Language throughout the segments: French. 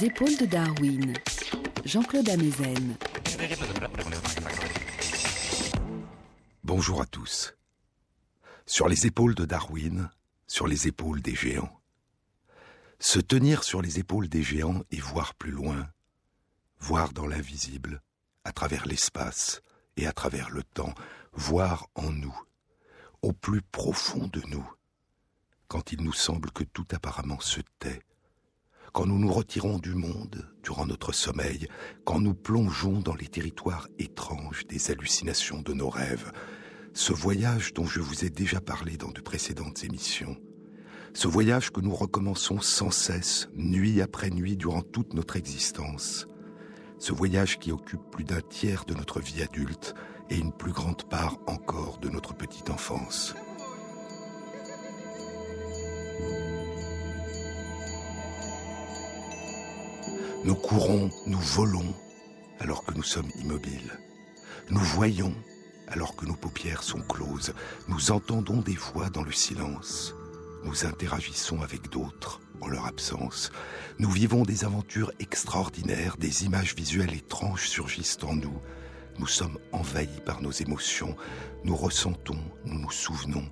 Épaules de Darwin, Jean-Claude Amezen. Bonjour à tous. Sur les épaules de Darwin, sur les épaules des géants. Se tenir sur les épaules des géants et voir plus loin, voir dans l'invisible, à travers l'espace et à travers le temps, voir en nous, au plus profond de nous, quand il nous semble que tout apparemment se tait, quand nous nous retirons du monde durant notre sommeil, quand nous plongeons dans les territoires étranges des hallucinations de nos rêves, ce voyage dont je vous ai déjà parlé dans de précédentes émissions, ce voyage que nous recommençons sans cesse, nuit après nuit, durant toute notre existence, ce voyage qui occupe plus d'un tiers de notre vie adulte et une plus grande part encore de notre petite enfance. Nous courons, nous volons alors que nous sommes immobiles. Nous voyons alors que nos paupières sont closes. Nous entendons des voix dans le silence. Nous interagissons avec d'autres en leur absence. Nous vivons des aventures extraordinaires, des images visuelles étranges surgissent en nous. Nous sommes envahis par nos émotions. Nous ressentons, nous nous souvenons,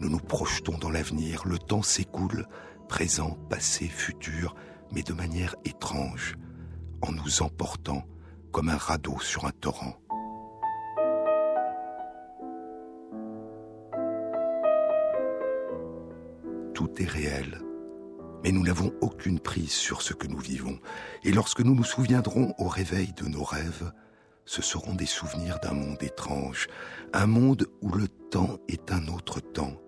nous nous projetons dans l'avenir. Le temps s'écoule, présent, passé, futur, mais de manière étrange, en nous emportant comme un radeau sur un torrent. Tout est réel, mais nous n'avons aucune prise sur ce que nous vivons. Et lorsque nous nous souviendrons au réveil de nos rêves, ce seront des souvenirs d'un monde étrange, un monde où le temps est un autre temps,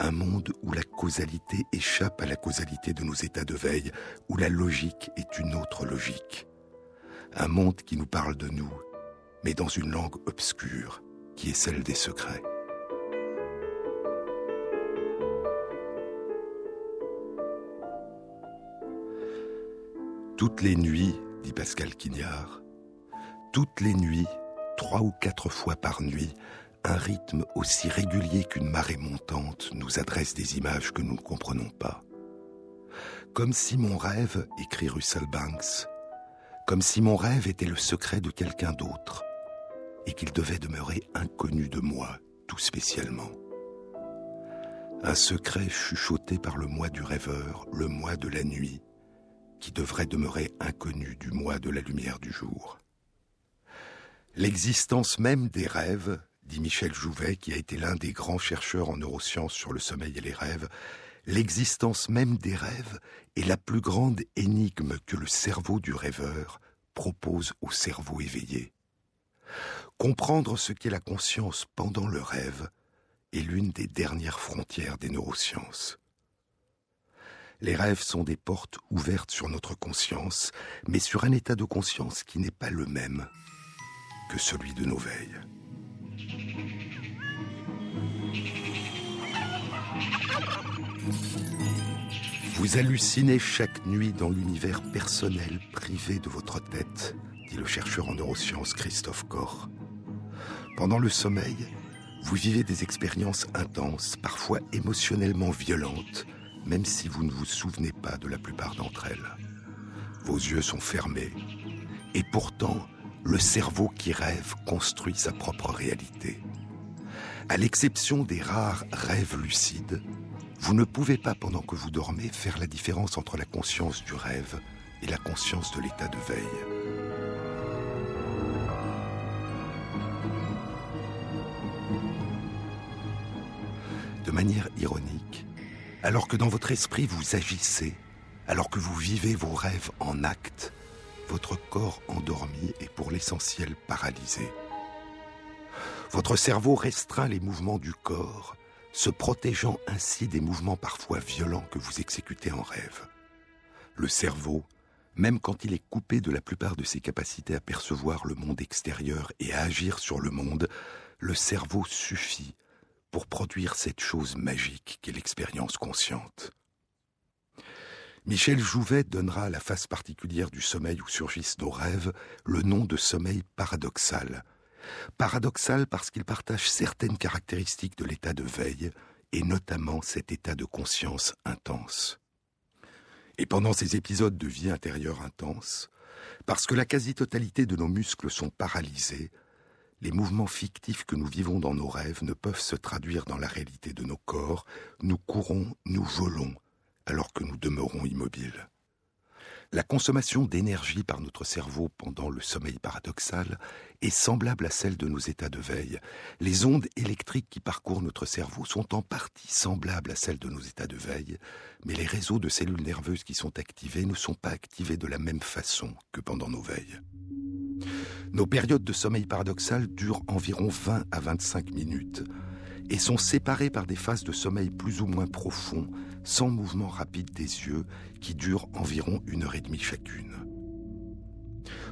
un monde où la causalité échappe à la causalité de nos états de veille, où la logique est une autre logique. Un monde qui nous parle de nous, mais dans une langue obscure, qui est celle des secrets. Toutes les nuits, dit Pascal Quignard, toutes les nuits, trois ou quatre fois par nuit, un rythme aussi régulier qu'une marée montante nous adresse des images que nous ne comprenons pas. Comme si mon rêve, écrit Russell Banks, comme si mon rêve était le secret de quelqu'un d'autre, et qu'il devait demeurer inconnu de moi, tout spécialement. Un secret chuchoté par le moi du rêveur, le moi de la nuit, qui devrait demeurer inconnu du moi de la lumière du jour. L'existence même des rêves dit Michel Jouvet, qui a été l'un des grands chercheurs en neurosciences sur le sommeil et les rêves, l'existence même des rêves est la plus grande énigme que le cerveau du rêveur propose au cerveau éveillé. Comprendre ce qu'est la conscience pendant le rêve est l'une des dernières frontières des neurosciences. Les rêves sont des portes ouvertes sur notre conscience, mais sur un état de conscience qui n'est pas le même que celui de nos veilles. Vous hallucinez chaque nuit dans l'univers personnel privé de votre tête, dit le chercheur en neurosciences Christophe Koch. Pendant le sommeil, vous vivez des expériences intenses, parfois émotionnellement violentes, même si vous ne vous souvenez pas de la plupart d'entre elles. Vos yeux sont fermés, et pourtant, le cerveau qui rêve construit sa propre réalité. À l'exception des rares rêves lucides, vous ne pouvez pas, pendant que vous dormez, faire la différence entre la conscience du rêve et la conscience de l'état de veille. De manière ironique, alors que dans votre esprit vous agissez, alors que vous vivez vos rêves en acte, votre corps endormi est pour l'essentiel paralysé. Votre cerveau restreint les mouvements du corps se protégeant ainsi des mouvements parfois violents que vous exécutez en rêve. Le cerveau, même quand il est coupé de la plupart de ses capacités à percevoir le monde extérieur et à agir sur le monde, le cerveau suffit pour produire cette chose magique qu'est l'expérience consciente. Michel Jouvet donnera à la face particulière du sommeil où surgissent nos rêves le nom de sommeil paradoxal, Paradoxal parce qu'il partage certaines caractéristiques de l'état de veille, et notamment cet état de conscience intense. Et pendant ces épisodes de vie intérieure intense, parce que la quasi-totalité de nos muscles sont paralysés, les mouvements fictifs que nous vivons dans nos rêves ne peuvent se traduire dans la réalité de nos corps. Nous courons, nous volons, alors que nous demeurons immobiles. La consommation d'énergie par notre cerveau pendant le sommeil paradoxal est semblable à celle de nos états de veille. Les ondes électriques qui parcourent notre cerveau sont en partie semblables à celles de nos états de veille, mais les réseaux de cellules nerveuses qui sont activés ne sont pas activés de la même façon que pendant nos veilles. Nos périodes de sommeil paradoxal durent environ 20 à 25 minutes et sont séparées par des phases de sommeil plus ou moins profonds, sans mouvement rapide des yeux, qui durent environ une heure et demie chacune.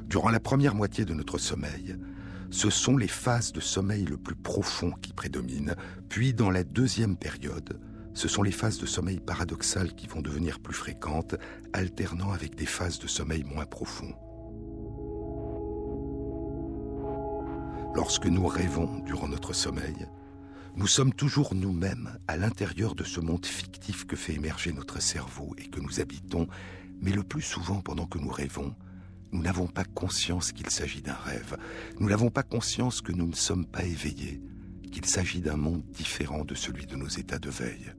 Durant la première moitié de notre sommeil, ce sont les phases de sommeil le plus profond qui prédominent, puis dans la deuxième période, ce sont les phases de sommeil paradoxal qui vont devenir plus fréquentes, alternant avec des phases de sommeil moins profonds. Lorsque nous rêvons durant notre sommeil, nous sommes toujours nous-mêmes à l'intérieur de ce monde fictif que fait émerger notre cerveau et que nous habitons, mais le plus souvent pendant que nous rêvons, nous n'avons pas conscience qu'il s'agit d'un rêve. Nous n'avons pas conscience que nous ne sommes pas éveillés, qu'il s'agit d'un monde différent de celui de nos états de veille.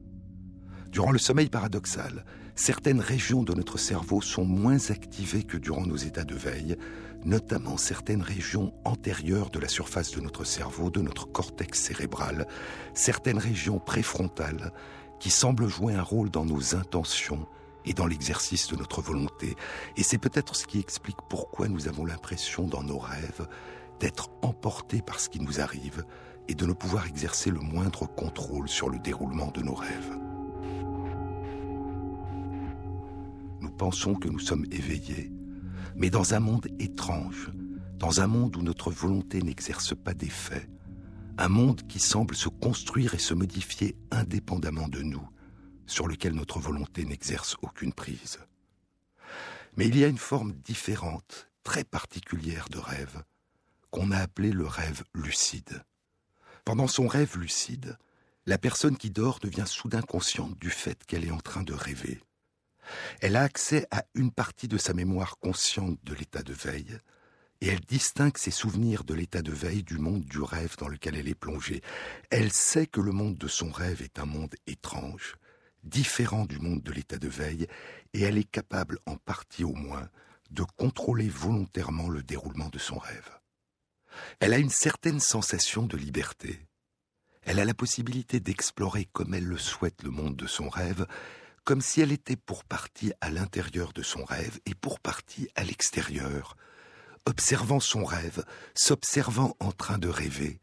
Durant le sommeil paradoxal, certaines régions de notre cerveau sont moins activées que durant nos états de veille, notamment certaines régions antérieures de la surface de notre cerveau, de notre cortex cérébral, certaines régions préfrontales qui semblent jouer un rôle dans nos intentions et dans l'exercice de notre volonté. Et c'est peut-être ce qui explique pourquoi nous avons l'impression dans nos rêves d'être emportés par ce qui nous arrive et de ne pouvoir exercer le moindre contrôle sur le déroulement de nos rêves. Pensons que nous sommes éveillés mais dans un monde étrange, dans un monde où notre volonté n'exerce pas d'effet, un monde qui semble se construire et se modifier indépendamment de nous, sur lequel notre volonté n'exerce aucune prise. Mais il y a une forme différente, très particulière de rêve, qu'on a appelé le rêve lucide. Pendant son rêve lucide, la personne qui dort devient soudain consciente du fait qu'elle est en train de rêver. Elle a accès à une partie de sa mémoire consciente de l'état de veille, et elle distingue ses souvenirs de l'état de veille du monde du rêve dans lequel elle est plongée. Elle sait que le monde de son rêve est un monde étrange, différent du monde de l'état de veille, et elle est capable, en partie au moins, de contrôler volontairement le déroulement de son rêve. Elle a une certaine sensation de liberté. Elle a la possibilité d'explorer comme elle le souhaite le monde de son rêve, comme si elle était pour partie à l'intérieur de son rêve et pour partie à l'extérieur, observant son rêve, s'observant en train de rêver,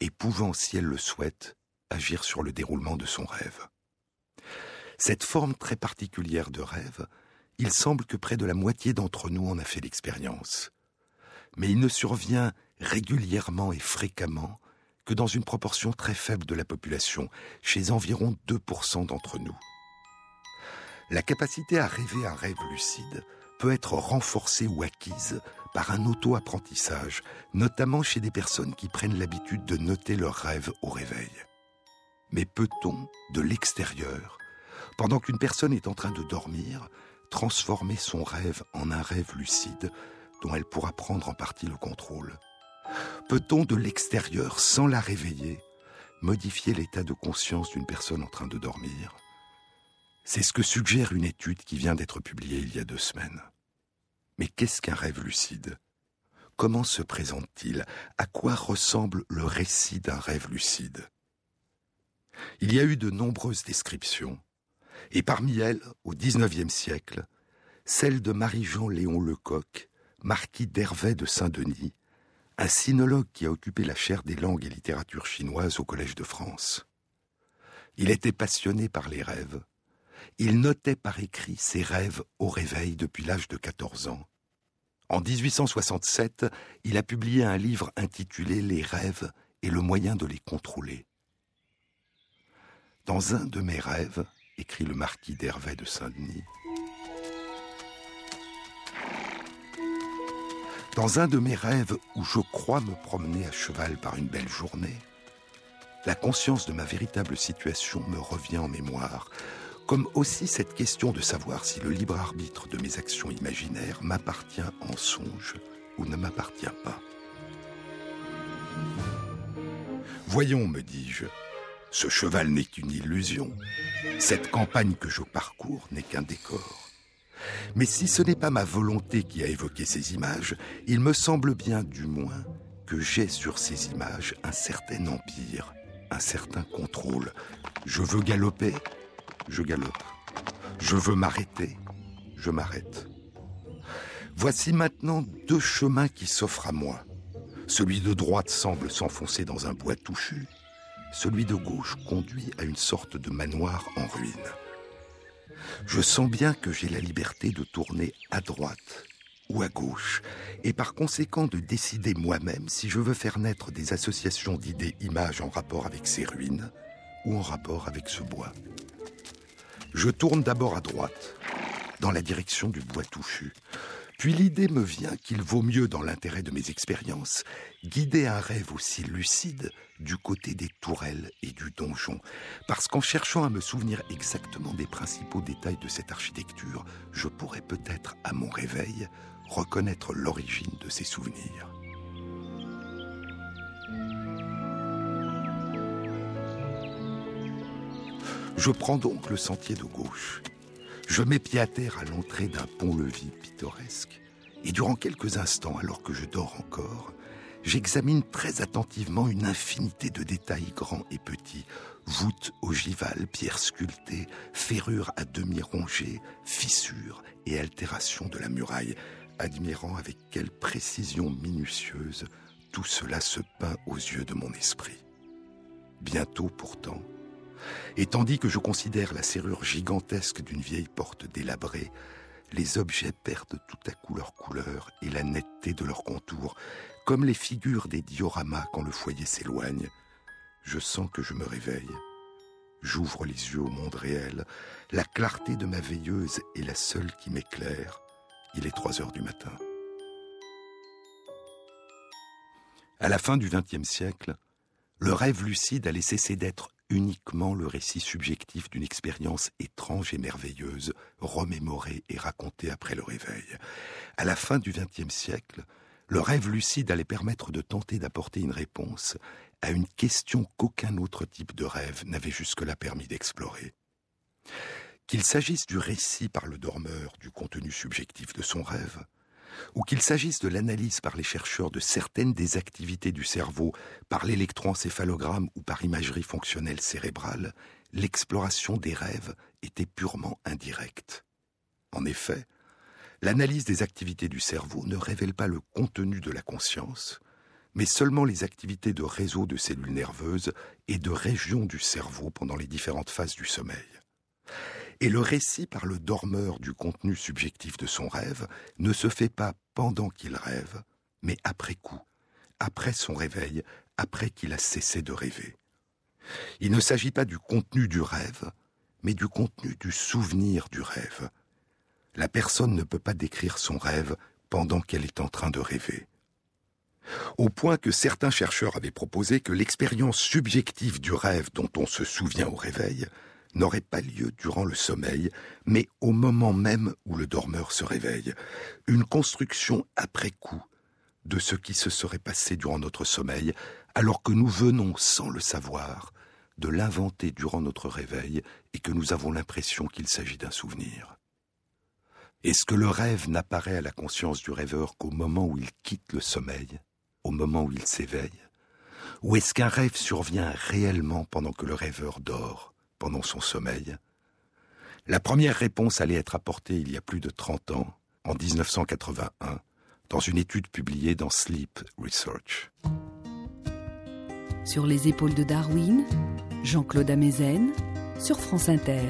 et pouvant, si elle le souhaite, agir sur le déroulement de son rêve. Cette forme très particulière de rêve, il semble que près de la moitié d'entre nous en a fait l'expérience. Mais il ne survient régulièrement et fréquemment que dans une proportion très faible de la population, chez environ 2% d'entre nous. La capacité à rêver un rêve lucide peut être renforcée ou acquise par un auto-apprentissage, notamment chez des personnes qui prennent l'habitude de noter leurs rêves au réveil. Mais peut-on, de l'extérieur, pendant qu'une personne est en train de dormir, transformer son rêve en un rêve lucide dont elle pourra prendre en partie le contrôle? Peut-on, de l'extérieur, sans la réveiller, modifier l'état de conscience d'une personne en train de dormir? C'est ce que suggère une étude qui vient d'être publiée il y a deux semaines. Mais qu'est-ce qu'un rêve lucide? Comment se présente-t-il? À quoi ressemble le récit d'un rêve lucide? Il y a eu de nombreuses descriptions, et parmi elles, au XIXe siècle, celle de Marie-Jean Léon Lecoq, marquis d'Hervé de Saint-Denis, un sinologue qui a occupé la chaire des langues et littératures chinoises au Collège de France. Il était passionné par les rêves, il notait par écrit ses rêves au réveil depuis l'âge de 14 ans. En 1867, il a publié un livre intitulé Les rêves et le moyen de les contrôler. Dans un de mes rêves, écrit le marquis d'Hervé de Saint-Denis, Dans un de mes rêves où je crois me promener à cheval par une belle journée, la conscience de ma véritable situation me revient en mémoire comme aussi cette question de savoir si le libre arbitre de mes actions imaginaires m'appartient en songe ou ne m'appartient pas. Voyons, me dis-je, ce cheval n'est qu'une illusion. Cette campagne que je parcours n'est qu'un décor. Mais si ce n'est pas ma volonté qui a évoqué ces images, il me semble bien du moins que j'ai sur ces images un certain empire, un certain contrôle. Je veux galoper, je galope. Je veux m'arrêter, je m'arrête. Voici maintenant deux chemins qui s'offrent à moi. Celui de droite semble s'enfoncer dans un bois touchu. Celui de gauche conduit à une sorte de manoir en ruine. Je sens bien que j'ai la liberté de tourner à droite ou à gauche, et par conséquent de décider moi-même si je veux faire naître des associations d'idées-images en rapport avec ces ruines ou en rapport avec ce bois. Je tourne d'abord à droite, dans la direction du bois touffu. Puis l'idée me vient qu'il vaut mieux, dans l'intérêt de mes expériences, guider un rêve aussi lucide du côté des tourelles et du donjon, parce qu'en cherchant à me souvenir exactement des principaux détails de cette architecture, je pourrais peut-être, à mon réveil, reconnaître l'origine de ces souvenirs. Je prends donc le sentier de gauche. Je mets pied à terre à l'entrée d'un pont-levis pittoresque. Et durant quelques instants, alors que je dors encore, j'examine très attentivement une infinité de détails grands et petits, voûtes ogivales, pierres sculptées, ferrures à demi rongées, fissures et altérations de la muraille, admirant avec quelle précision minutieuse tout cela se peint aux yeux de mon esprit. Bientôt pourtant, et tandis que je considère la serrure gigantesque d'une vieille porte délabrée, les objets perdent tout à coup leur couleur et la netteté de leur contour, comme les figures des dioramas quand le foyer s'éloigne. Je sens que je me réveille. J'ouvre les yeux au monde réel. La clarté de ma veilleuse est la seule qui m'éclaire. Il est trois heures du matin. À la fin du XXe siècle, le rêve lucide a laissé cesser d'être uniquement le récit subjectif d'une expérience étrange et merveilleuse, remémorée et racontée après le réveil. À la fin du XXe siècle, le rêve lucide allait permettre de tenter d'apporter une réponse à une question qu'aucun autre type de rêve n'avait jusque-là permis d'explorer. Qu'il s'agisse du récit par le dormeur du contenu subjectif de son rêve, ou qu'il s'agisse de l'analyse par les chercheurs de certaines des activités du cerveau par l'électroencéphalogramme ou par imagerie fonctionnelle cérébrale, l'exploration des rêves était purement indirecte. En effet, l'analyse des activités du cerveau ne révèle pas le contenu de la conscience, mais seulement les activités de réseaux de cellules nerveuses et de régions du cerveau pendant les différentes phases du sommeil. Et le récit par le dormeur du contenu subjectif de son rêve ne se fait pas pendant qu'il rêve, mais après coup, après son réveil, après qu'il a cessé de rêver. Il ne s'agit pas du contenu du rêve, mais du contenu du souvenir du rêve. La personne ne peut pas décrire son rêve pendant qu'elle est en train de rêver. Au point que certains chercheurs avaient proposé que l'expérience subjective du rêve dont on se souvient au réveil n'aurait pas lieu durant le sommeil, mais au moment même où le dormeur se réveille, une construction après coup de ce qui se serait passé durant notre sommeil, alors que nous venons, sans le savoir, de l'inventer durant notre réveil et que nous avons l'impression qu'il s'agit d'un souvenir. Est-ce que le rêve n'apparaît à la conscience du rêveur qu'au moment où il quitte le sommeil, au moment où il s'éveille? Ou est-ce qu'un rêve survient réellement pendant que le rêveur dort? Pendant son sommeil La première réponse allait être apportée il y a plus de 30 ans, en 1981, dans une étude publiée dans Sleep Research. Sur les épaules de Darwin, Jean-Claude Amezen, sur France Inter.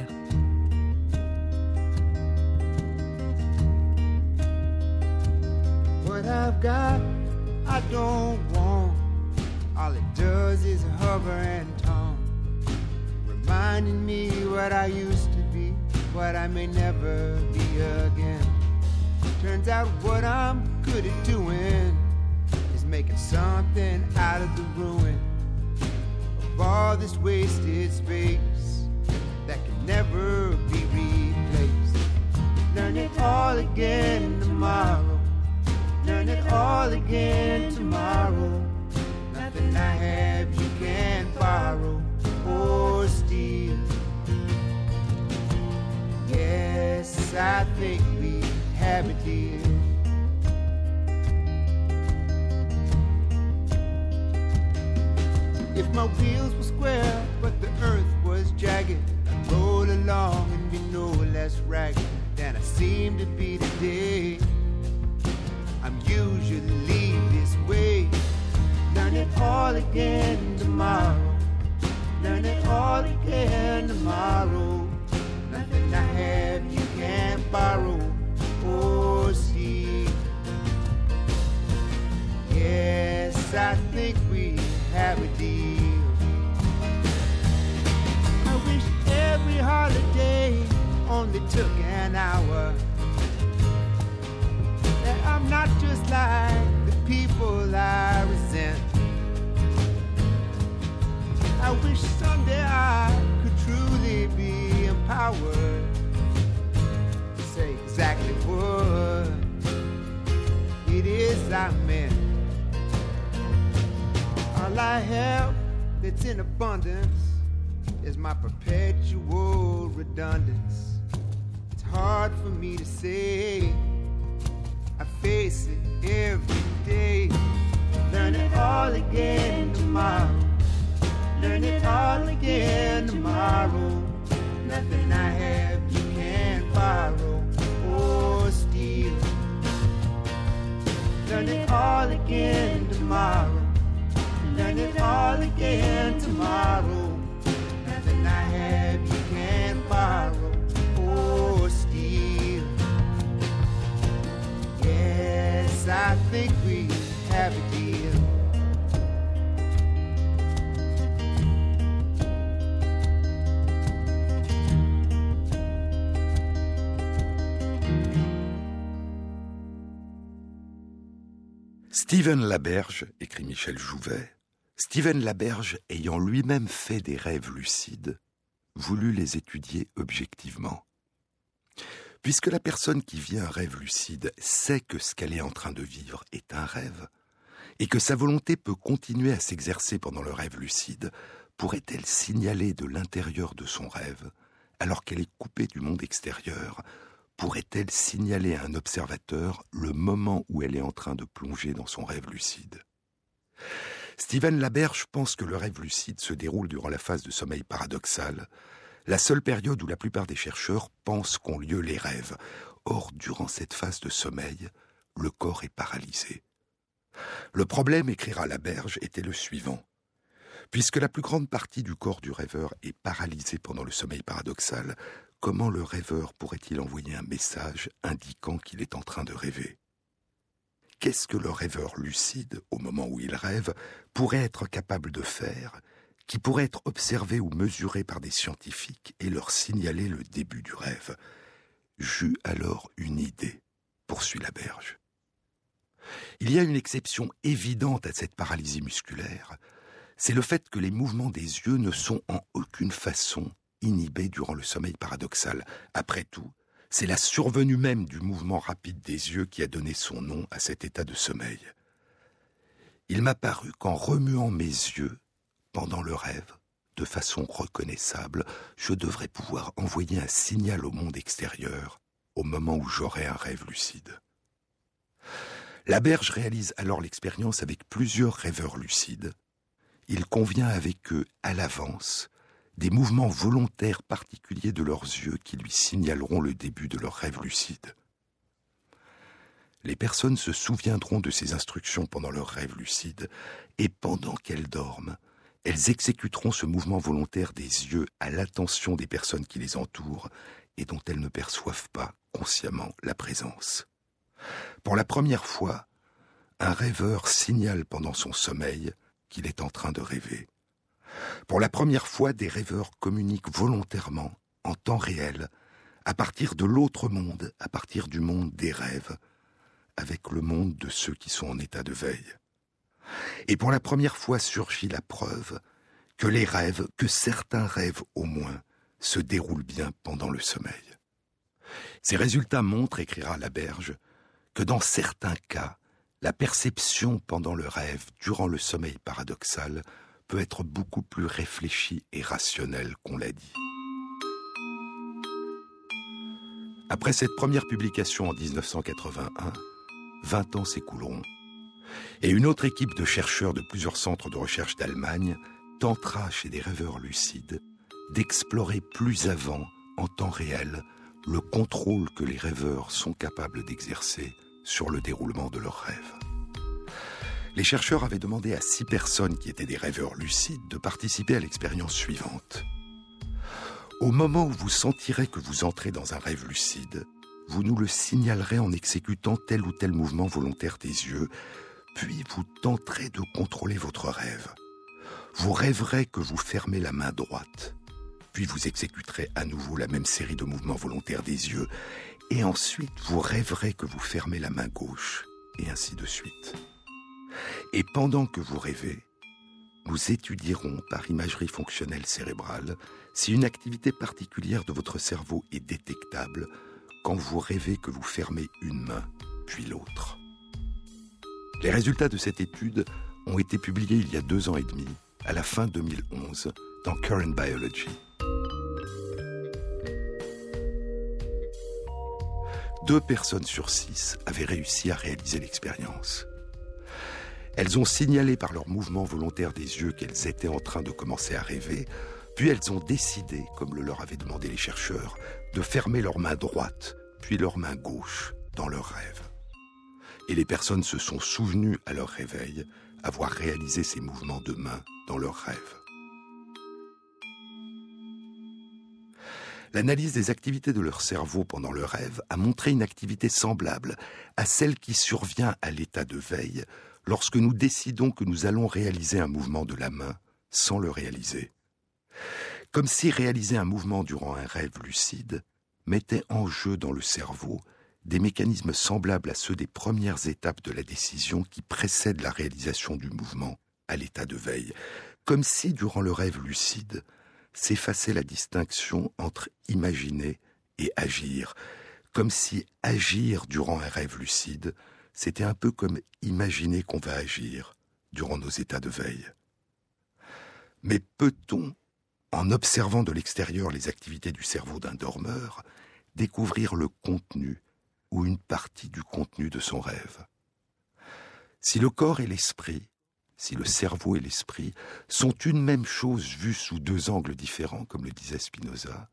What I've got, I don't want. All it does is hover and reminding me what I used to be, what I may never be again. Turns out what I'm good at doing is making something out of the ruin of all this wasted space that can never be replaced. Learn it all again tomorrow. Learn it all again tomorrow. Nothing I have you can't borrow or steal. Yes, I think we have a deal. If my wheels were square, but the earth was jagged, I'd roll along and be no less ragged than I seem to be today. I'm usually this way. Learn it all again tomorrow. Learn it all again tomorrow. Nothing I have you can't borrow or see. Yes, I think we have a deal. I wish every holiday only took an hour. That I'm not just like the people I resent. I wish someday I could truly be empowered to say exactly what it is I meant. All I have that's in abundance is my perpetual redundance. It's hard for me to say. I face it every day. Learn it all again tomorrow. Learn it all again tomorrow. Nothing I have you can't borrow or steal. Learn it all again tomorrow. Learn it all again tomorrow. Nothing I have you can't borrow or steal. Yes, I think we have a Stephen Laberge, écrit Michel Jouvet, Stephen Laberge ayant lui-même fait des rêves lucides, voulut les étudier objectivement. Puisque la personne qui vit un rêve lucide sait que ce qu'elle est en train de vivre est un rêve, et que sa volonté peut continuer à s'exercer pendant le rêve lucide, pourrait-elle signaler de l'intérieur de son rêve, alors qu'elle est coupée du monde extérieur, pourrait-elle signaler à un observateur le moment où elle est en train de plonger dans son rêve lucide? Stephen Laberge pense que le rêve lucide se déroule durant la phase de sommeil paradoxal, la seule période où la plupart des chercheurs pensent qu'ont lieu les rêves. Or, durant cette phase de sommeil, le corps est paralysé. Le problème, écrira Laberge, était le suivant. Puisque la plus grande partie du corps du rêveur est paralysée pendant le sommeil paradoxal, comment le rêveur pourrait-il envoyer un message indiquant qu'il est en train de rêver? Qu'est-ce que le rêveur lucide, au moment où il rêve, pourrait être capable de faire, qui pourrait être observé ou mesuré par des scientifiques et leur signaler le début du rêve? J'eus alors une idée, poursuit la berge. Il y a une exception évidente à cette paralysie musculaire, c'est le fait que les mouvements des yeux ne sont en aucune façon inhibés durant le sommeil paradoxal. Après tout, c'est la survenue même du mouvement rapide des yeux qui a donné son nom à cet état de sommeil. Il m'a paru qu'en remuant mes yeux pendant le rêve, de façon reconnaissable, je devrais pouvoir envoyer un signal au monde extérieur au moment où j'aurai un rêve lucide. La berge réalise alors l'expérience avec plusieurs rêveurs lucides. Il convient avec eux à l'avance des mouvements volontaires particuliers de leurs yeux qui lui signaleront le début de leur rêve lucide. Les personnes se souviendront de ces instructions pendant leur rêve lucide, et pendant qu'elles dorment, elles exécuteront ce mouvement volontaire des yeux à l'attention des personnes qui les entourent et dont elles ne perçoivent pas consciemment la présence. Pour la première fois, un rêveur signale pendant son sommeil qu'il est en train de rêver. Pour la première fois, des rêveurs communiquent volontairement, en temps réel, à partir de l'autre monde, à partir du monde des rêves, avec le monde de ceux qui sont en état de veille. Et pour la première fois surgit la preuve que les rêves, que certains rêves au moins, se déroule bien pendant le sommeil. Ces résultats montrent, écrira Laberge, que dans certains cas, la perception pendant le rêve, durant le sommeil paradoxal, peut être beaucoup plus réfléchie et rationnelle qu'on l'a dit. Après cette première publication en 1981, 20 ans s'écouleront, et une autre équipe de chercheurs de plusieurs centres de recherche d'Allemagne tentera chez des rêveurs lucides d'explorer plus avant, en temps réel, le contrôle que les rêveurs sont capables d'exercer sur le déroulement de leurs rêves. Les chercheurs avaient demandé à six personnes qui étaient des rêveurs lucides de participer à l'expérience suivante. Au moment où vous sentirez que vous entrez dans un rêve lucide, vous nous le signalerez en exécutant tel ou tel mouvement volontaire des yeux, puis vous tenterez de contrôler votre rêve. Vous rêverez que vous fermez la main droite, puis vous exécuterez à nouveau la même série de mouvements volontaires des yeux, et ensuite vous rêverez que vous fermez la main gauche, et ainsi de suite. Et pendant que vous rêvez, nous étudierons par imagerie fonctionnelle cérébrale si une activité particulière de votre cerveau est détectable quand vous rêvez que vous fermez une main, puis l'autre. Les résultats de cette étude ont été publiés il y a deux ans et demi, à la fin 2011, dans Current Biology. Deux personnes sur six avaient réussi à réaliser l'expérience. Elles ont signalé par leur mouvement volontaire des yeux qu'elles étaient en train de commencer à rêver, puis elles ont décidé, comme le leur avaient demandé les chercheurs, de fermer leur main droite, puis leur main gauche dans leur rêve. Et les personnes se sont souvenues à leur réveil avoir réalisé ces mouvements de main dans leur rêve. L'analyse des activités de leur cerveau pendant le rêve a montré une activité semblable à celle qui survient à l'état de veille lorsque nous décidons que nous allons réaliser un mouvement de la main sans le réaliser. Comme si réaliser un mouvement durant un rêve lucide mettait en jeu dans le cerveau des mécanismes semblables à ceux des premières étapes de la décision qui précèdent la réalisation du mouvement à l'état de veille, comme si durant le rêve lucide s'effaçait la distinction entre imaginer et agir, comme si agir durant un rêve lucide c'était un peu comme imaginer qu'on va agir durant nos états de veille. Mais peut-on, en observant de l'extérieur les activités du cerveau d'un dormeur, découvrir le contenu ou une partie du contenu de son rêve? Si le corps et l'esprit, si le cerveau et l'esprit sont une même chose vue sous deux angles différents, comme le disait Spinoza,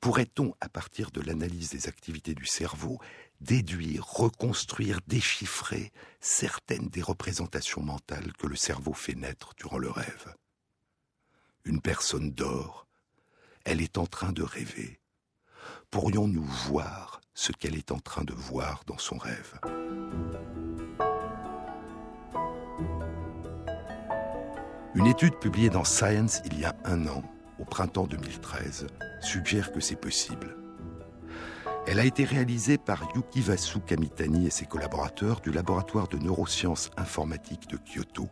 pourrait-on, à partir de l'analyse des activités du cerveau, déduire, reconstruire, déchiffrer certaines des représentations mentales que le cerveau fait naître durant le rêve. Une personne dort, elle est en train de rêver. Pourrions-nous voir ce qu'elle est en train de voir dans son rêve? Une étude publiée dans Science il y a un an, au printemps 2013, suggère que c'est possible. Elle a été réalisée par Yukivasu Kamitani et ses collaborateurs du laboratoire de neurosciences informatiques de Kyoto.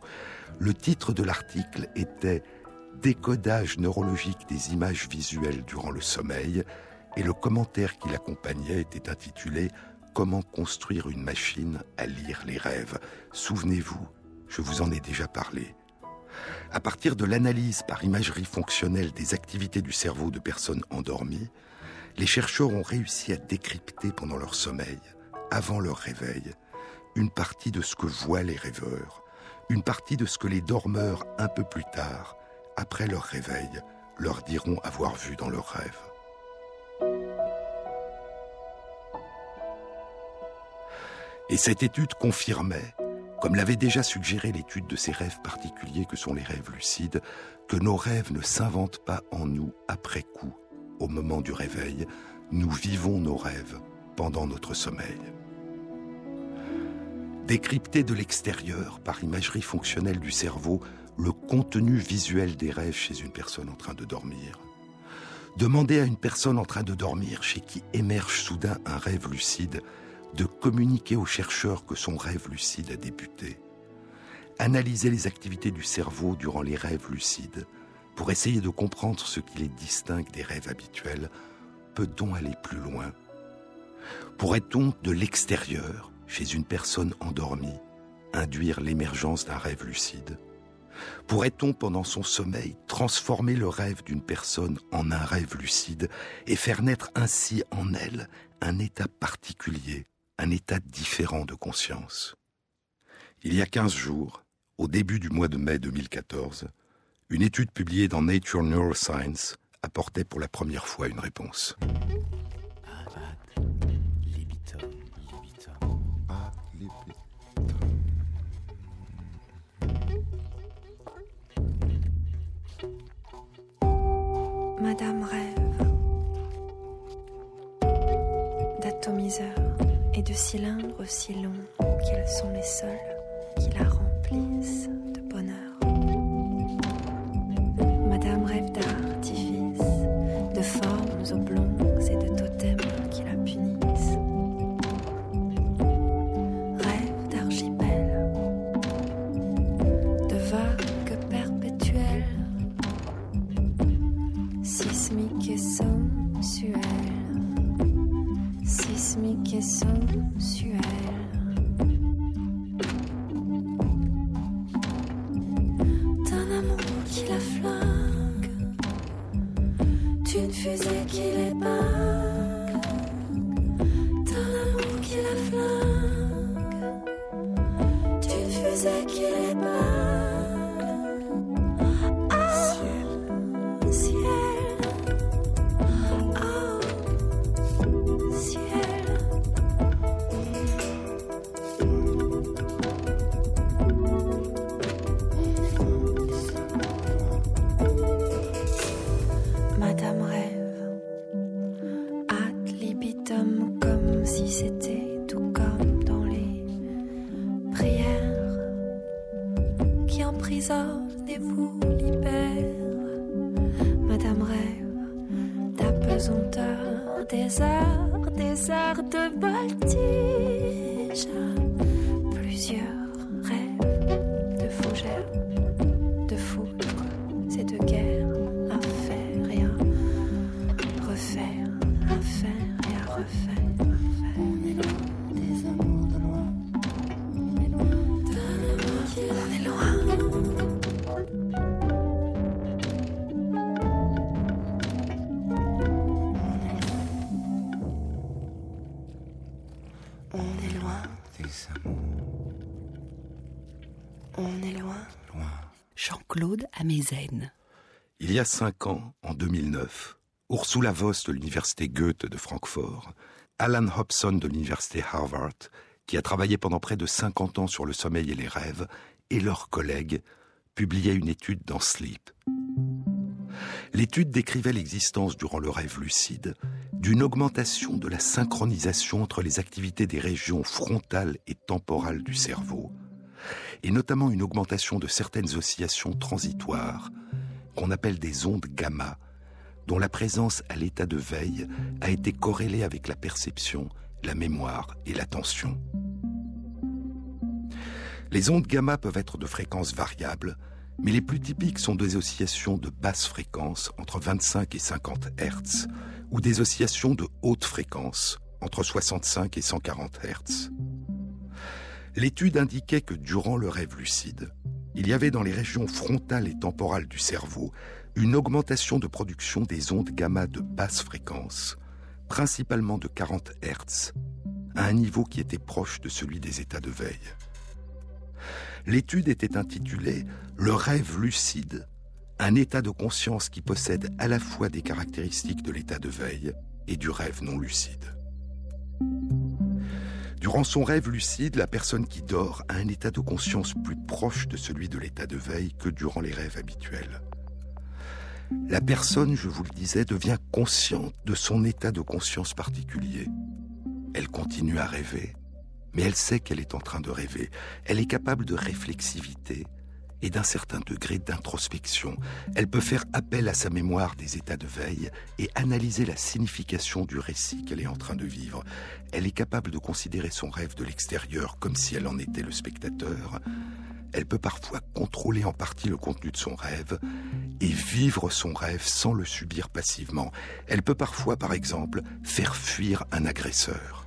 Le titre de l'article était Décodage neurologique des images visuelles durant le sommeil et le commentaire qui l'accompagnait était intitulé Comment construire une machine à lire les rêves. Souvenez-vous, je vous en ai déjà parlé. À partir de l'analyse par imagerie fonctionnelle des activités du cerveau de personnes endormies, les chercheurs ont réussi à décrypter pendant leur sommeil, avant leur réveil, une partie de ce que voient les rêveurs, une partie de ce que les dormeurs, un peu plus tard, après leur réveil, leur diront avoir vu dans leurs rêves. Et cette étude confirmait, comme l'avait déjà suggéré l'étude de ces rêves particuliers que sont les rêves lucides, que nos rêves ne s'inventent pas en nous après coup, au moment du réveil, nous vivons nos rêves pendant notre sommeil. Décrypter de l'extérieur, par imagerie fonctionnelle du cerveau, le contenu visuel des rêves chez une personne en train de dormir. Demander à une personne en train de dormir, chez qui émerge soudain un rêve lucide, de communiquer aux chercheurs que son rêve lucide a débuté. Analyser les activités du cerveau durant les rêves lucides pour essayer de comprendre ce qui les distingue des rêves habituels, peut-on aller plus loin? Pourrait-on, de l'extérieur, chez une personne endormie, induire l'émergence d'un rêve lucide? Pourrait-on, pendant son sommeil, transformer le rêve d'une personne en un rêve lucide et faire naître ainsi en elle un état particulier, un état différent de conscience? Il y a 15 jours, au début du mois de mai 2014, une étude publiée dans Nature Neuroscience apportait pour la première fois une réponse. Madame rêve d'atomiseurs et de cylindres aussi longs qu'ils sont les seuls Il y a cinq ans, en 2009, Ursula Voss de l'université Goethe de Francfort, Alan Hobson de l'université Harvard, qui a travaillé pendant près de 50 ans sur le sommeil et les rêves, et leurs collègues publiaient une étude dans Sleep. L'étude décrivait l'existence durant le rêve lucide d'une augmentation de la synchronisation entre les activités des régions frontales et temporales du cerveau, et notamment une augmentation de certaines oscillations transitoires qu'on appelle des ondes gamma, dont la présence à l'état de veille a été corrélée avec la perception, la mémoire et l'attention. Les ondes gamma peuvent être de fréquences variables, mais les plus typiques sont des oscillations de basse fréquence entre 25 et 50 Hz ou des oscillations de haute fréquence entre 65 et 140 Hz. L'étude indiquait que durant le rêve lucide, il y avait dans les régions frontales et temporales du cerveau une augmentation de production des ondes gamma de basse fréquence, principalement de 40 Hz, à un niveau qui était proche de celui des états de veille. L'étude était intitulée Le rêve lucide, un état de conscience qui possède à la fois des caractéristiques de l'état de veille et du rêve non lucide. Durant son rêve lucide, la personne qui dort a un état de conscience plus proche de celui de l'état de veille que durant les rêves habituels. La personne, je vous le disais, devient consciente de son état de conscience particulier. Elle continue à rêver, mais elle sait qu'elle est en train de rêver. Elle est capable de réflexivité et d'un certain degré d'introspection. Elle peut faire appel à sa mémoire des états de veille et analyser la signification du récit qu'elle est en train de vivre. Elle est capable de considérer son rêve de l'extérieur comme si elle en était le spectateur. elle peut parfois contrôler en partie le contenu de son rêve et vivre son rêve sans le subir passivement. Elle peut parfois, par exemple, faire fuir un agresseur.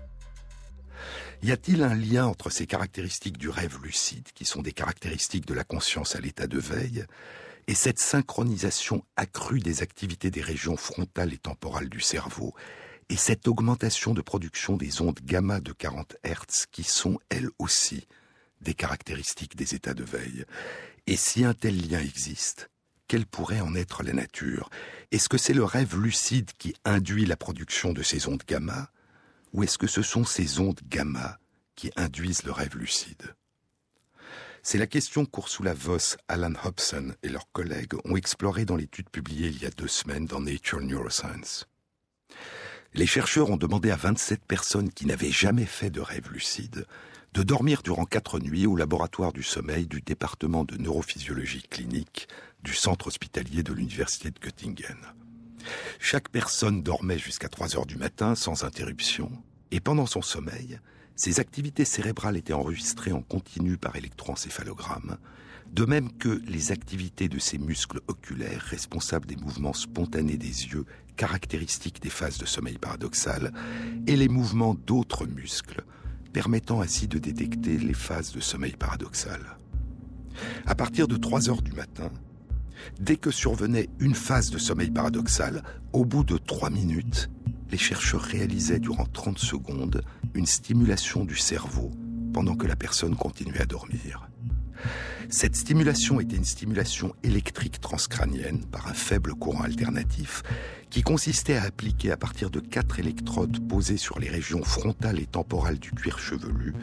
Y a-t-il un lien entre ces caractéristiques du rêve lucide, qui sont des caractéristiques de la conscience à l'état de veille, et cette synchronisation accrue des activités des régions frontales et temporales du cerveau, et cette augmentation de production des ondes gamma de 40 Hz qui sont, elles aussi, des caractéristiques des états de veille? Et si un tel lien existe, quelle pourrait en être la nature? Est-ce que c'est le rêve lucide qui induit la production de ces ondes gamma? Ou est-ce que ce sont ces ondes gamma qui induisent le rêve lucide? C'est la question qu'Ursula Voss, Alan Hobson et leurs collègues ont explorée dans l'étude publiée il y a deux semaines dans Nature Neuroscience. Les chercheurs ont demandé à 27 personnes qui n'avaient jamais fait de rêve lucide de dormir durant quatre nuits au laboratoire du sommeil du département de neurophysiologie clinique du centre hospitalier de l'université de Göttingen. Chaque personne dormait jusqu'à 3 heures du matin sans interruption, et pendant son sommeil, ses activités cérébrales étaient enregistrées en continu par électroencéphalogramme, de même que les activités de ses muscles oculaires responsables des mouvements spontanés des yeux caractéristiques des phases de sommeil paradoxal, et les mouvements d'autres muscles permettant ainsi de détecter les phases de sommeil paradoxal. À partir de 3 heures du matin, dès que survenait une phase de sommeil paradoxal, au bout de 3 minutes, les chercheurs réalisaient durant 30 secondes une stimulation du cerveau pendant que la personne continuait à dormir. Cette stimulation était une stimulation électrique transcrânienne par un faible courant alternatif qui consistait à appliquer à partir de quatre électrodes posées sur les régions frontales et temporales du cuir chevelu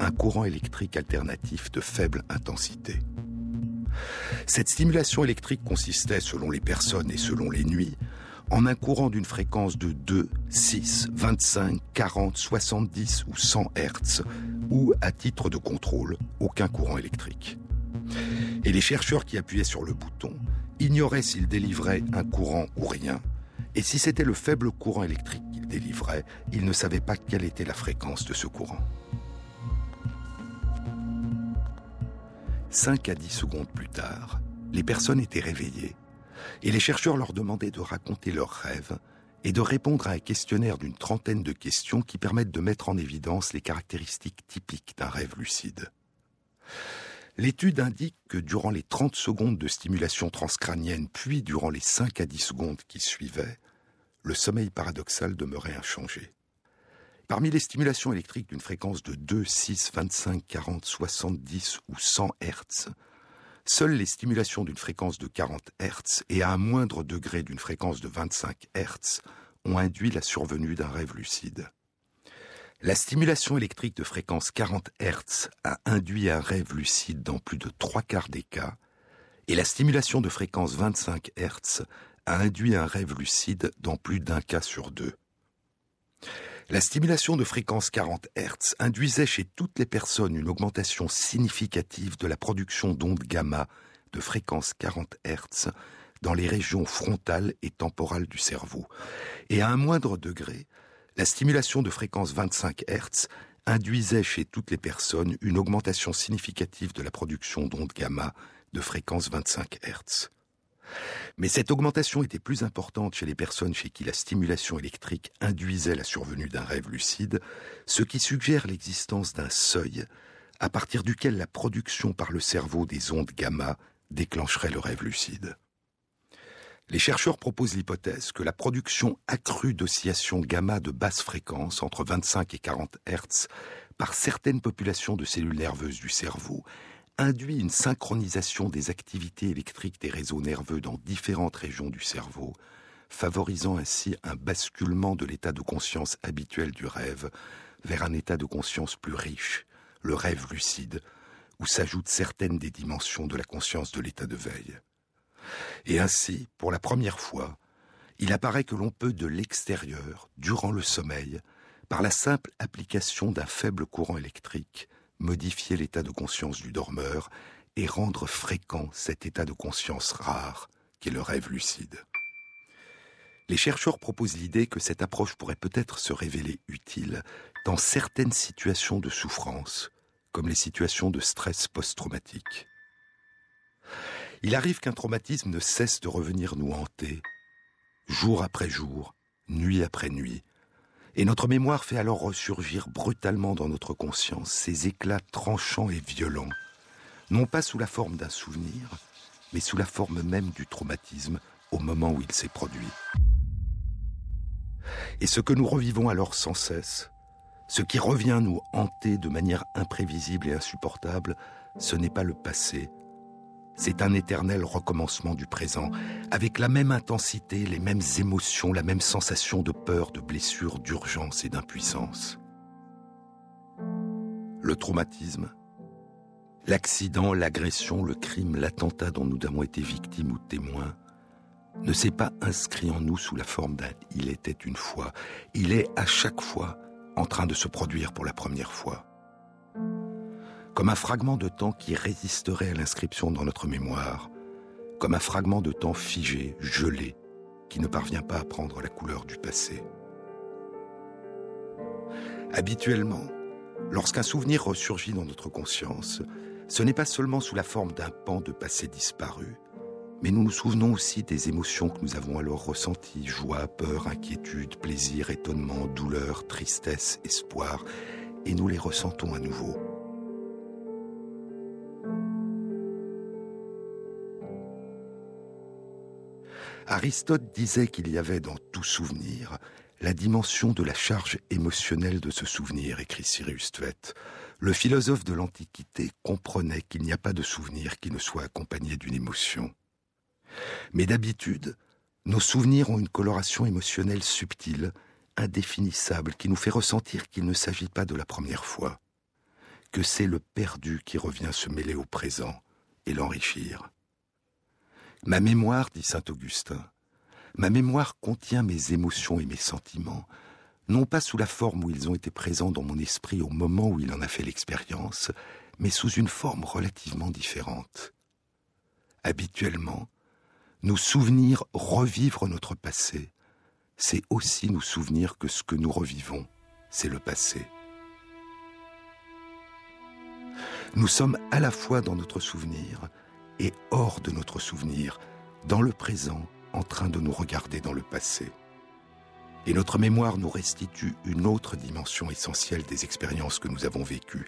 un courant électrique alternatif de faible intensité. Cette stimulation électrique consistait, selon les personnes et selon les nuits, en un courant d'une fréquence de 2, 6, 25, 40, 70 ou 100 Hz, ou, à titre de contrôle, aucun courant électrique. Et les chercheurs qui appuyaient sur le bouton ignoraient s'ils délivraient un courant ou rien, et si c'était le faible courant électrique qu'ils délivraient, ils ne savaient pas quelle était la fréquence de ce courant. 5 à 10 secondes plus tard, les personnes étaient réveillées et les chercheurs leur demandaient de raconter leurs rêves et de répondre à un questionnaire d'une trentaine de questions qui permettent de mettre en évidence les caractéristiques typiques d'un rêve lucide. L'étude indique que durant les 30 secondes de stimulation transcrânienne, puis durant les 5 à 10 secondes qui suivaient, le sommeil paradoxal demeurait inchangé. Parmi les stimulations électriques d'une fréquence de 2, 6, 25, 40, 70 ou 100 Hz, Seules les stimulations d'une fréquence de 40 Hz et à un moindre degré d'une fréquence de 25 Hz ont induit la survenue d'un rêve lucide. La stimulation électrique de fréquence 40 Hz a induit un rêve lucide dans plus de trois quarts des cas, et la stimulation de fréquence 25 Hz a induit un rêve lucide dans plus d'un cas sur deux. La stimulation de fréquence 40 Hz induisait chez toutes les personnes une augmentation significative de la production d'ondes gamma de fréquence 40 Hz dans les régions frontales et temporales du cerveau. Et à un moindre degré, la stimulation de fréquence 25 Hz induisait chez toutes les personnes une augmentation significative de la production d'ondes gamma de fréquence 25 Hz. Mais cette augmentation était plus importante chez les personnes chez qui la stimulation électrique induisait la survenue d'un rêve lucide, ce qui suggère l'existence d'un seuil à partir duquel la production par le cerveau des ondes gamma déclencherait le rêve lucide. Les chercheurs proposent l'hypothèse que la production accrue d'oscillations gamma de basse fréquence, entre 25 et 40 Hz, par certaines populations de cellules nerveuses du cerveau induit une synchronisation des activités électriques des réseaux nerveux dans différentes régions du cerveau, favorisant ainsi un basculement de l'état de conscience habituel du rêve vers un état de conscience plus riche, le rêve lucide, où s'ajoutent certaines des dimensions de la conscience de l'état de veille. Et ainsi, pour la première fois, il apparaît que l'on peut de l'extérieur, durant le sommeil, par la simple application d'un faible courant électrique, modifier l'état de conscience du dormeur et rendre fréquent cet état de conscience rare qu'est le rêve lucide. Les chercheurs proposent l'idée que cette approche pourrait peut-être se révéler utile dans certaines situations de souffrance, comme les situations de stress post-traumatique. Il arrive qu'un traumatisme ne cesse de revenir nous hanter, jour après jour, nuit après nuit, et notre mémoire fait alors ressurgir brutalement dans notre conscience ces éclats tranchants et violents, non pas sous la forme d'un souvenir, mais sous la forme même du traumatisme au moment où il s'est produit. Et ce que nous revivons alors sans cesse, ce qui revient nous hanter de manière imprévisible et insupportable, ce n'est pas le passé, c'est un éternel recommencement du présent, avec la même intensité, les mêmes émotions, la même sensation de peur, de blessure, d'urgence et d'impuissance. Le traumatisme, l'accident, l'agression, le crime, l'attentat dont nous avons été victimes ou témoins, ne s'est pas inscrit en nous sous la forme d'un il était une fois. Il est à chaque fois en train de se produire pour la première fois comme un fragment de temps qui résisterait à l'inscription dans notre mémoire, comme un fragment de temps figé, gelé, qui ne parvient pas à prendre la couleur du passé. Habituellement, lorsqu'un souvenir ressurgit dans notre conscience, ce n'est pas seulement sous la forme d'un pan de passé disparu, mais nous nous souvenons aussi des émotions que nous avons alors ressenties, joie, peur, inquiétude, plaisir, étonnement, douleur, tristesse, espoir, et nous les ressentons à nouveau. Aristote disait qu'il y avait dans tout souvenir la dimension de la charge émotionnelle de ce souvenir, écrit Cyrus Tvet. Le philosophe de l'Antiquité comprenait qu'il n'y a pas de souvenir qui ne soit accompagné d'une émotion. Mais d'habitude, nos souvenirs ont une coloration émotionnelle subtile, indéfinissable, qui nous fait ressentir qu'il ne s'agit pas de la première fois, que c'est le perdu qui revient se mêler au présent et l'enrichir. Ma mémoire, dit saint Augustin, ma mémoire contient mes émotions et mes sentiments, non pas sous la forme où ils ont été présents dans mon esprit au moment où il en a fait l'expérience, mais sous une forme relativement différente. Habituellement, nous souvenir revivre notre passé, c'est aussi nous souvenir que ce que nous revivons, c'est le passé. Nous sommes à la fois dans notre souvenir et hors de notre souvenir, dans le présent, en train de nous regarder dans le passé. Et notre mémoire nous restitue une autre dimension essentielle des expériences que nous avons vécues,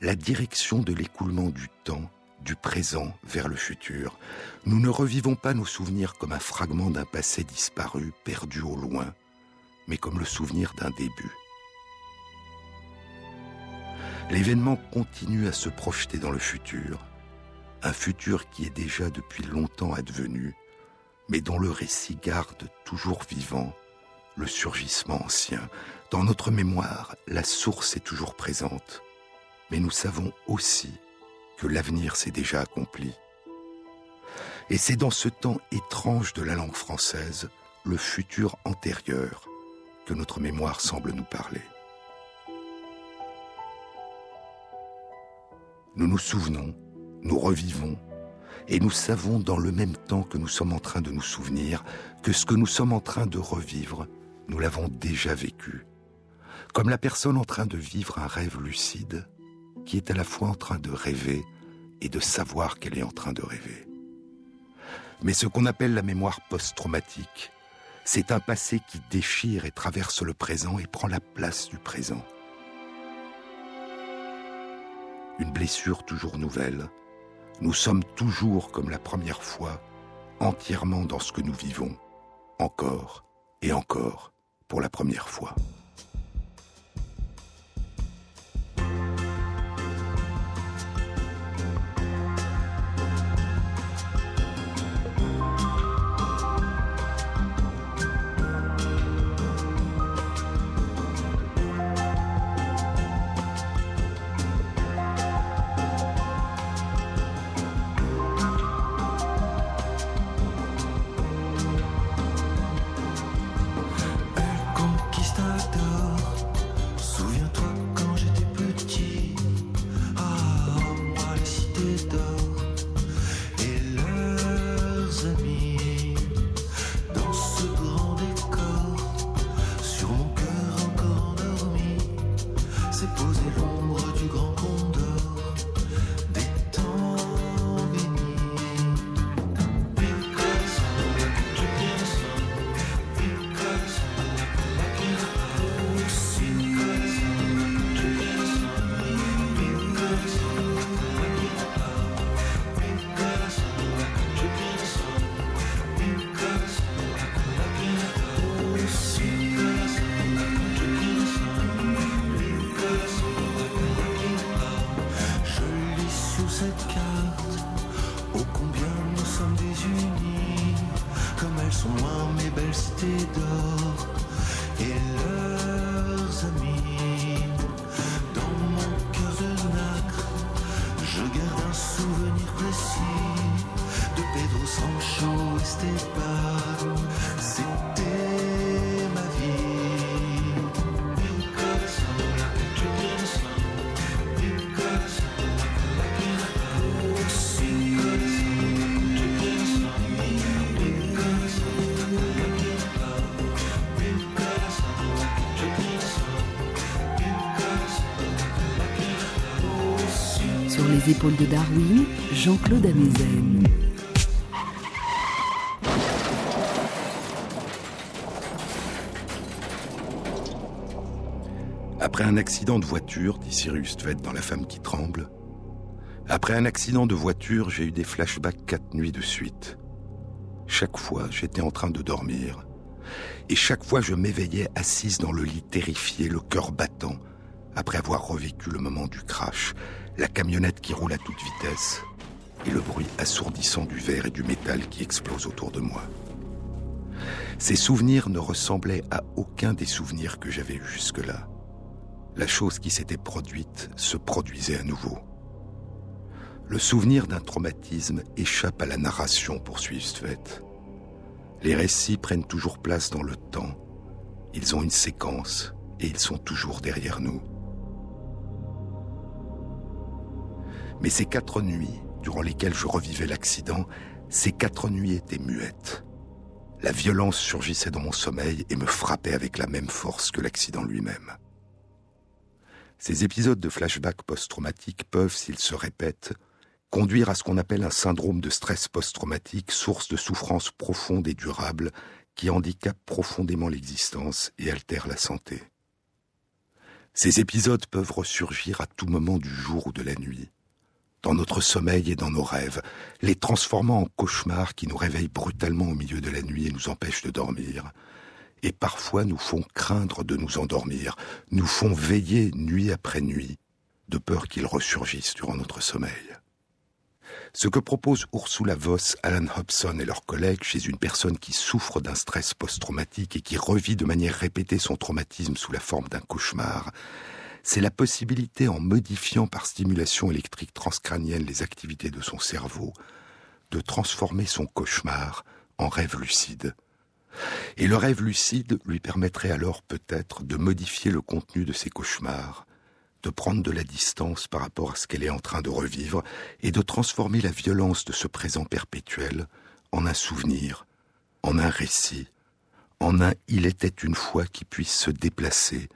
la direction de l'écoulement du temps, du présent vers le futur. Nous ne revivons pas nos souvenirs comme un fragment d'un passé disparu, perdu au loin, mais comme le souvenir d'un début. L'événement continue à se projeter dans le futur, un futur qui est déjà depuis longtemps advenu, mais dont le récit garde toujours vivant le surgissement ancien. Dans notre mémoire, la source est toujours présente, mais nous savons aussi que l'avenir s'est déjà accompli. Et c'est dans ce temps étrange de la langue française, le futur antérieur, que notre mémoire semble nous parler. Nous nous souvenons nous revivons, et nous savons dans le même temps que nous sommes en train de nous souvenir que ce que nous sommes en train de revivre, nous l'avons déjà vécu. Comme la personne en train de vivre un rêve lucide, qui est à la fois en train de rêver et de savoir qu'elle est en train de rêver. Mais ce qu'on appelle la mémoire post-traumatique, c'est un passé qui déchire et traverse le présent et prend la place du présent. Une blessure toujours nouvelle, nous sommes toujours comme la première fois, entièrement dans ce que nous vivons, encore et encore, pour la première fois. Épaules de Darwin, Jean-Claude Amezen. Après un accident de voiture, dit Cyrus Tveit dans La femme qui tremble, après un accident de voiture, j'ai eu des flashbacks quatre nuits de suite. Chaque fois, j'étais en train de dormir. Et chaque fois, je m'éveillais assise dans le lit terrifié, le cœur battant, après avoir revécu le moment du crash, la camionnette qui roule à toute vitesse et le bruit assourdissant du verre et du métal qui explose autour de moi. Ces souvenirs ne ressemblaient à aucun des souvenirs que j'avais eus jusque-là. La chose qui s'était produite se produisait à nouveau. Le souvenir d'un traumatisme échappe à la narration, poursuit Stvet. Les récits prennent toujours place dans le temps. Ils ont une séquence et ils sont toujours derrière nous. Mais ces quatre nuits, durant lesquelles je revivais l'accident, ces quatre nuits étaient muettes. La violence surgissait dans mon sommeil et me frappait avec la même force que l'accident lui-même. Ces épisodes de flashback post-traumatique peuvent, s'ils se répètent, conduire à ce qu'on appelle un syndrome de stress post-traumatique, source de souffrance profonde et durable qui handicape profondément l'existence et altère la santé. Ces épisodes peuvent ressurgir à tout moment du jour ou de la nuit, dans notre sommeil et dans nos rêves, les transformant en cauchemars qui nous réveillent brutalement au milieu de la nuit et nous empêchent de dormir, et parfois nous font craindre de nous endormir, nous font veiller nuit après nuit, de peur qu'ils ressurgissent durant notre sommeil. Ce que proposent Ursula Voss, Alan Hobson et leurs collègues chez une personne qui souffre d'un stress post-traumatique et qui revit de manière répétée son traumatisme sous la forme d'un cauchemar, c'est la possibilité, en modifiant par stimulation électrique transcrânienne les activités de son cerveau, de transformer son cauchemar en rêve lucide. Et le rêve lucide lui permettrait alors peut-être de modifier le contenu de ses cauchemars, de prendre de la distance par rapport à ce qu'elle est en train de revivre et de transformer la violence de ce présent perpétuel en un souvenir, en un récit, en un il était une fois qui puisse se déplacer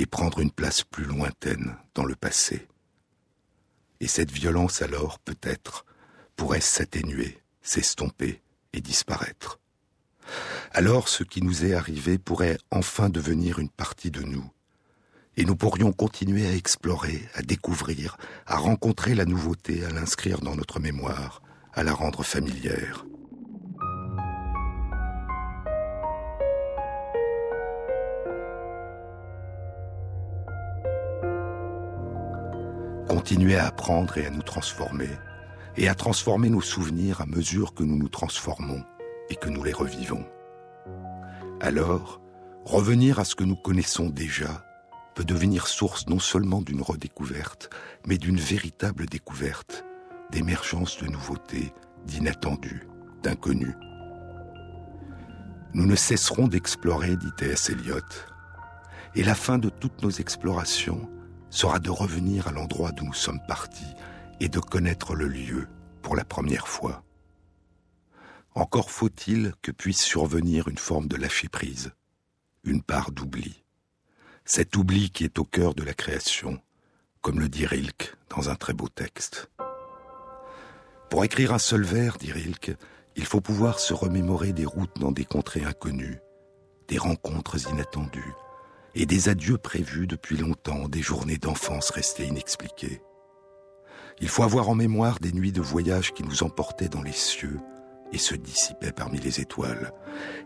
et prendre une place plus lointaine dans le passé. Et cette violence alors, peut-être, pourrait s'atténuer, s'estomper et disparaître. Alors ce qui nous est arrivé pourrait enfin devenir une partie de nous, et nous pourrions continuer à explorer, à découvrir, à rencontrer la nouveauté, à l'inscrire dans notre mémoire, à la rendre familière. Continuer à apprendre et à nous transformer, et à transformer nos souvenirs à mesure que nous nous transformons et que nous les revivons. Alors, revenir à ce que nous connaissons déjà, peut devenir source non seulement d'une redécouverte, mais d'une véritable découverte, d'émergence de nouveautés, d'inattendus, d'inconnus. Nous ne cesserons d'explorer, dit T.S. Eliot, et la fin de toutes nos explorations sera de revenir à l'endroit d'où nous sommes partis et de connaître le lieu pour la première fois. Encore faut-il que puisse survenir une forme de lâcher-prise, une part d'oubli cet oubli qui est au cœur de la création, comme le dit Rilke dans un très beau texte. Pour écrire un seul vers, dit Rilke, il faut pouvoir se remémorer des routes dans des contrées inconnues, des rencontres inattendues, et des adieux prévus depuis longtemps, des journées d'enfance restées inexpliquées. Il faut avoir en mémoire des nuits de voyage qui nous emportaient dans les cieux et se dissipaient parmi les étoiles.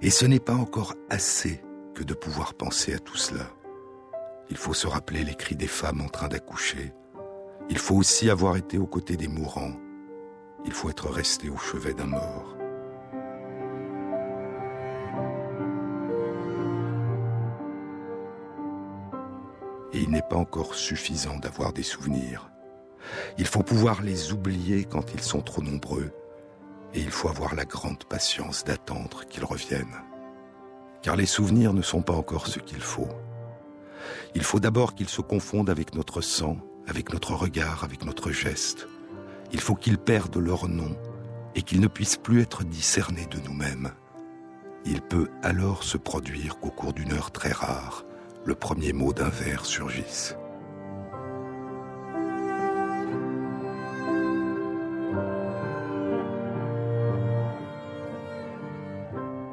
Et ce n'est pas encore assez que de pouvoir penser à tout cela. Il faut se rappeler les cris des femmes en train d'accoucher. Il faut aussi avoir été aux côtés des mourants. Il faut être resté au chevet d'un mort. Et il n'est pas encore suffisant d'avoir des souvenirs. Il faut pouvoir les oublier quand ils sont trop nombreux. Et il faut avoir la grande patience d'attendre qu'ils reviennent. Car les souvenirs ne sont pas encore ce qu'il faut. Il faut d'abord qu'ils se confondent avec notre sang, avec notre regard, avec notre geste. Il faut qu'ils perdent leur nom et qu'ils ne puissent plus être discernés de nous-mêmes. Il peut alors se produire qu'au cours d'une heure très rare, le premier mot d'un vers surgisse.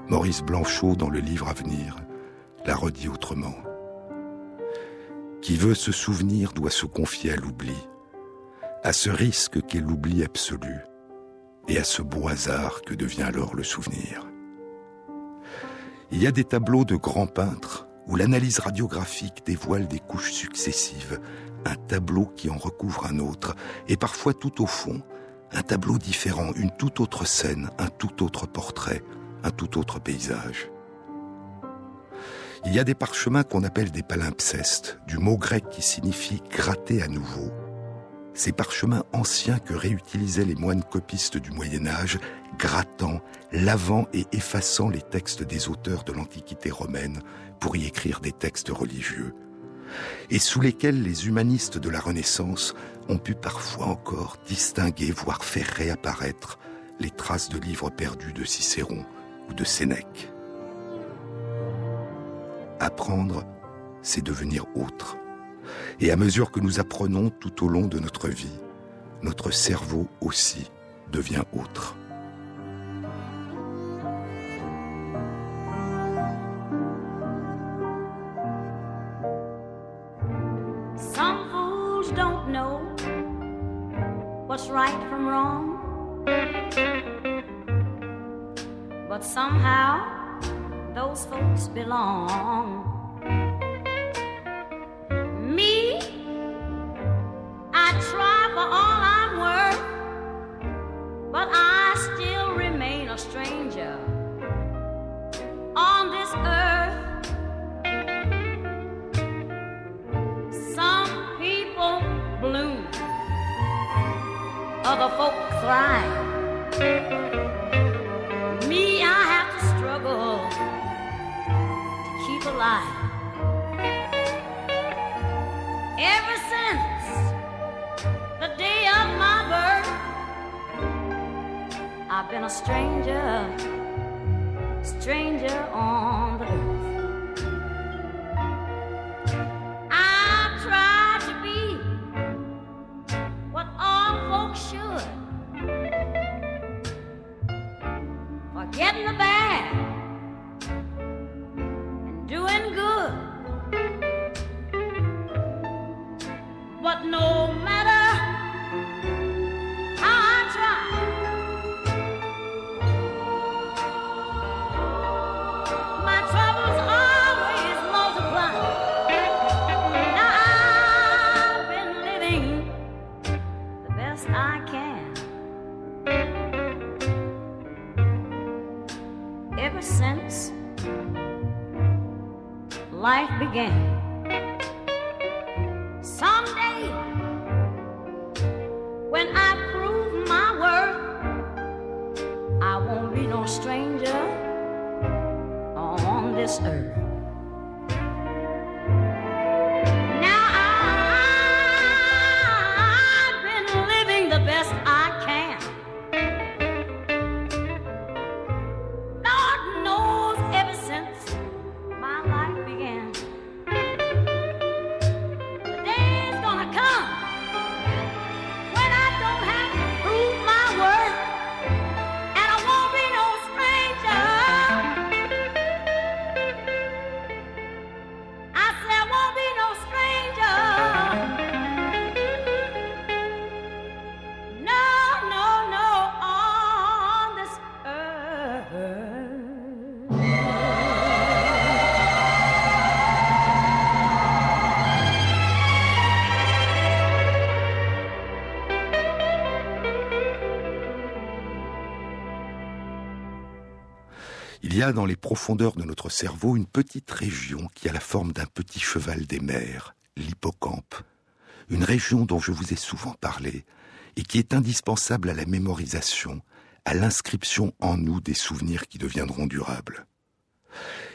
Maurice Blanchot, dans le livre à venir, la redit autrement. Qui veut se souvenir doit se confier à l'oubli, à ce risque qu'est l'oubli absolu, et à ce beau hasard que devient alors le souvenir. Il y a des tableaux de grands peintres où l'analyse radiographique dévoile des couches successives, un tableau qui en recouvre un autre, et parfois tout au fond, un tableau différent, une toute autre scène, un tout autre portrait, un tout autre paysage. Il y a des parchemins qu'on appelle des palimpsestes, du mot grec qui signifie gratter à nouveau. Ces parchemins anciens que réutilisaient les moines copistes du Moyen Âge, grattant, lavant et effaçant les textes des auteurs de l'Antiquité romaine pour y écrire des textes religieux, et sous lesquels les humanistes de la Renaissance ont pu parfois encore distinguer, voire faire réapparaître les traces de livres perdus de Cicéron ou de Sénèque. Apprendre, c'est devenir autre. Et à mesure que nous apprenons tout au long de notre vie, notre cerveau aussi devient autre. Somehow those folks belong. Try for all I'm worth, but I still remain a stranger on this earth. Some people bloom, other folk thrive. Me, I have to struggle to keep alive. Ever been a stranger, stranger on the earth. I've tried to be what all folks should. Forgetting the bad a dans les profondeurs de notre cerveau une petite région qui a la forme d'un petit cheval des mers, l'hippocampe. Une région dont je vous ai souvent parlé et qui est indispensable à la mémorisation, à l'inscription en nous des souvenirs qui deviendront durables.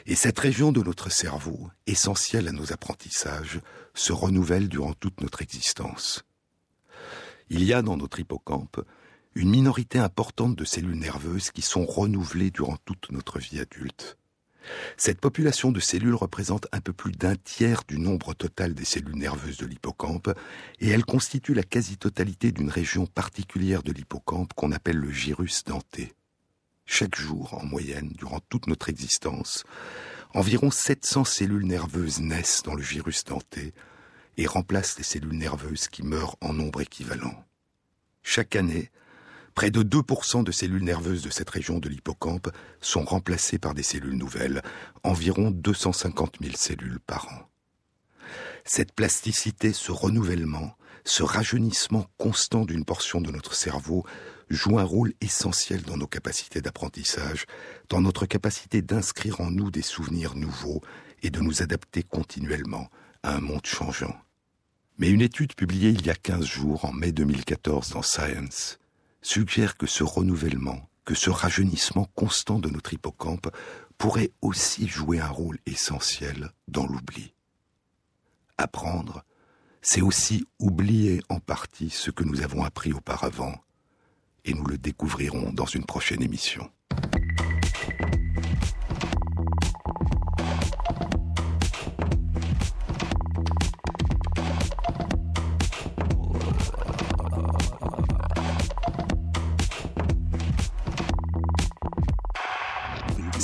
Et cette région de notre cerveau, essentielle à nos apprentissages, se renouvelle durant toute notre existence. Il y a dans notre hippocampe une minorité importante de cellules nerveuses qui sont renouvelées durant toute notre vie adulte. Cette population de cellules représente un peu plus d'un tiers du nombre total des cellules nerveuses de l'hippocampe et elle constitue la quasi-totalité d'une région particulière de l'hippocampe qu'on appelle le gyrus denté. Chaque jour, en moyenne, durant toute notre existence, environ 700 cellules nerveuses naissent dans le virus denté et remplacent les cellules nerveuses qui meurent en nombre équivalent. Chaque année, près de 2% de cellules nerveuses de cette région de l'hippocampe sont remplacées par des cellules nouvelles, environ 250 000 cellules par an. Cette plasticité, ce renouvellement, ce rajeunissement constant d'une portion de notre cerveau joue un rôle essentiel dans nos capacités d'apprentissage, dans notre capacité d'inscrire en nous des souvenirs nouveaux et de nous adapter continuellement à un monde changeant. Mais une étude publiée il y a 15 jours, en mai 2014, dans Science, suggère que ce renouvellement, que ce rajeunissement constant de notre hippocampe pourrait aussi jouer un rôle essentiel dans l'oubli. Apprendre, c'est aussi oublier en partie ce que nous avons appris auparavant, et nous le découvrirons dans une prochaine émission.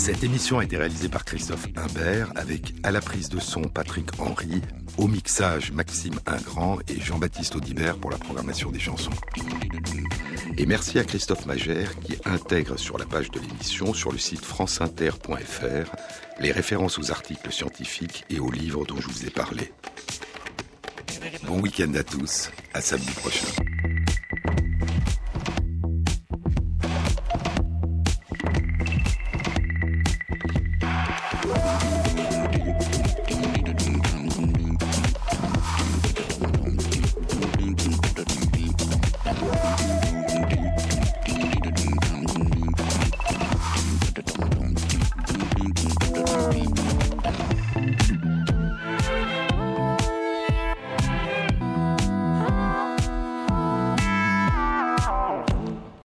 Cette émission a été réalisée par Christophe Imbert avec à la prise de son Patrick Henry, au mixage Maxime Ingrand et Jean-Baptiste Audibert pour la programmation des chansons. Et merci à Christophe Magère qui intègre sur la page de l'émission sur le site franceinter.fr les références aux articles scientifiques et aux livres dont je vous ai parlé. Bon week-end à tous, à samedi prochain.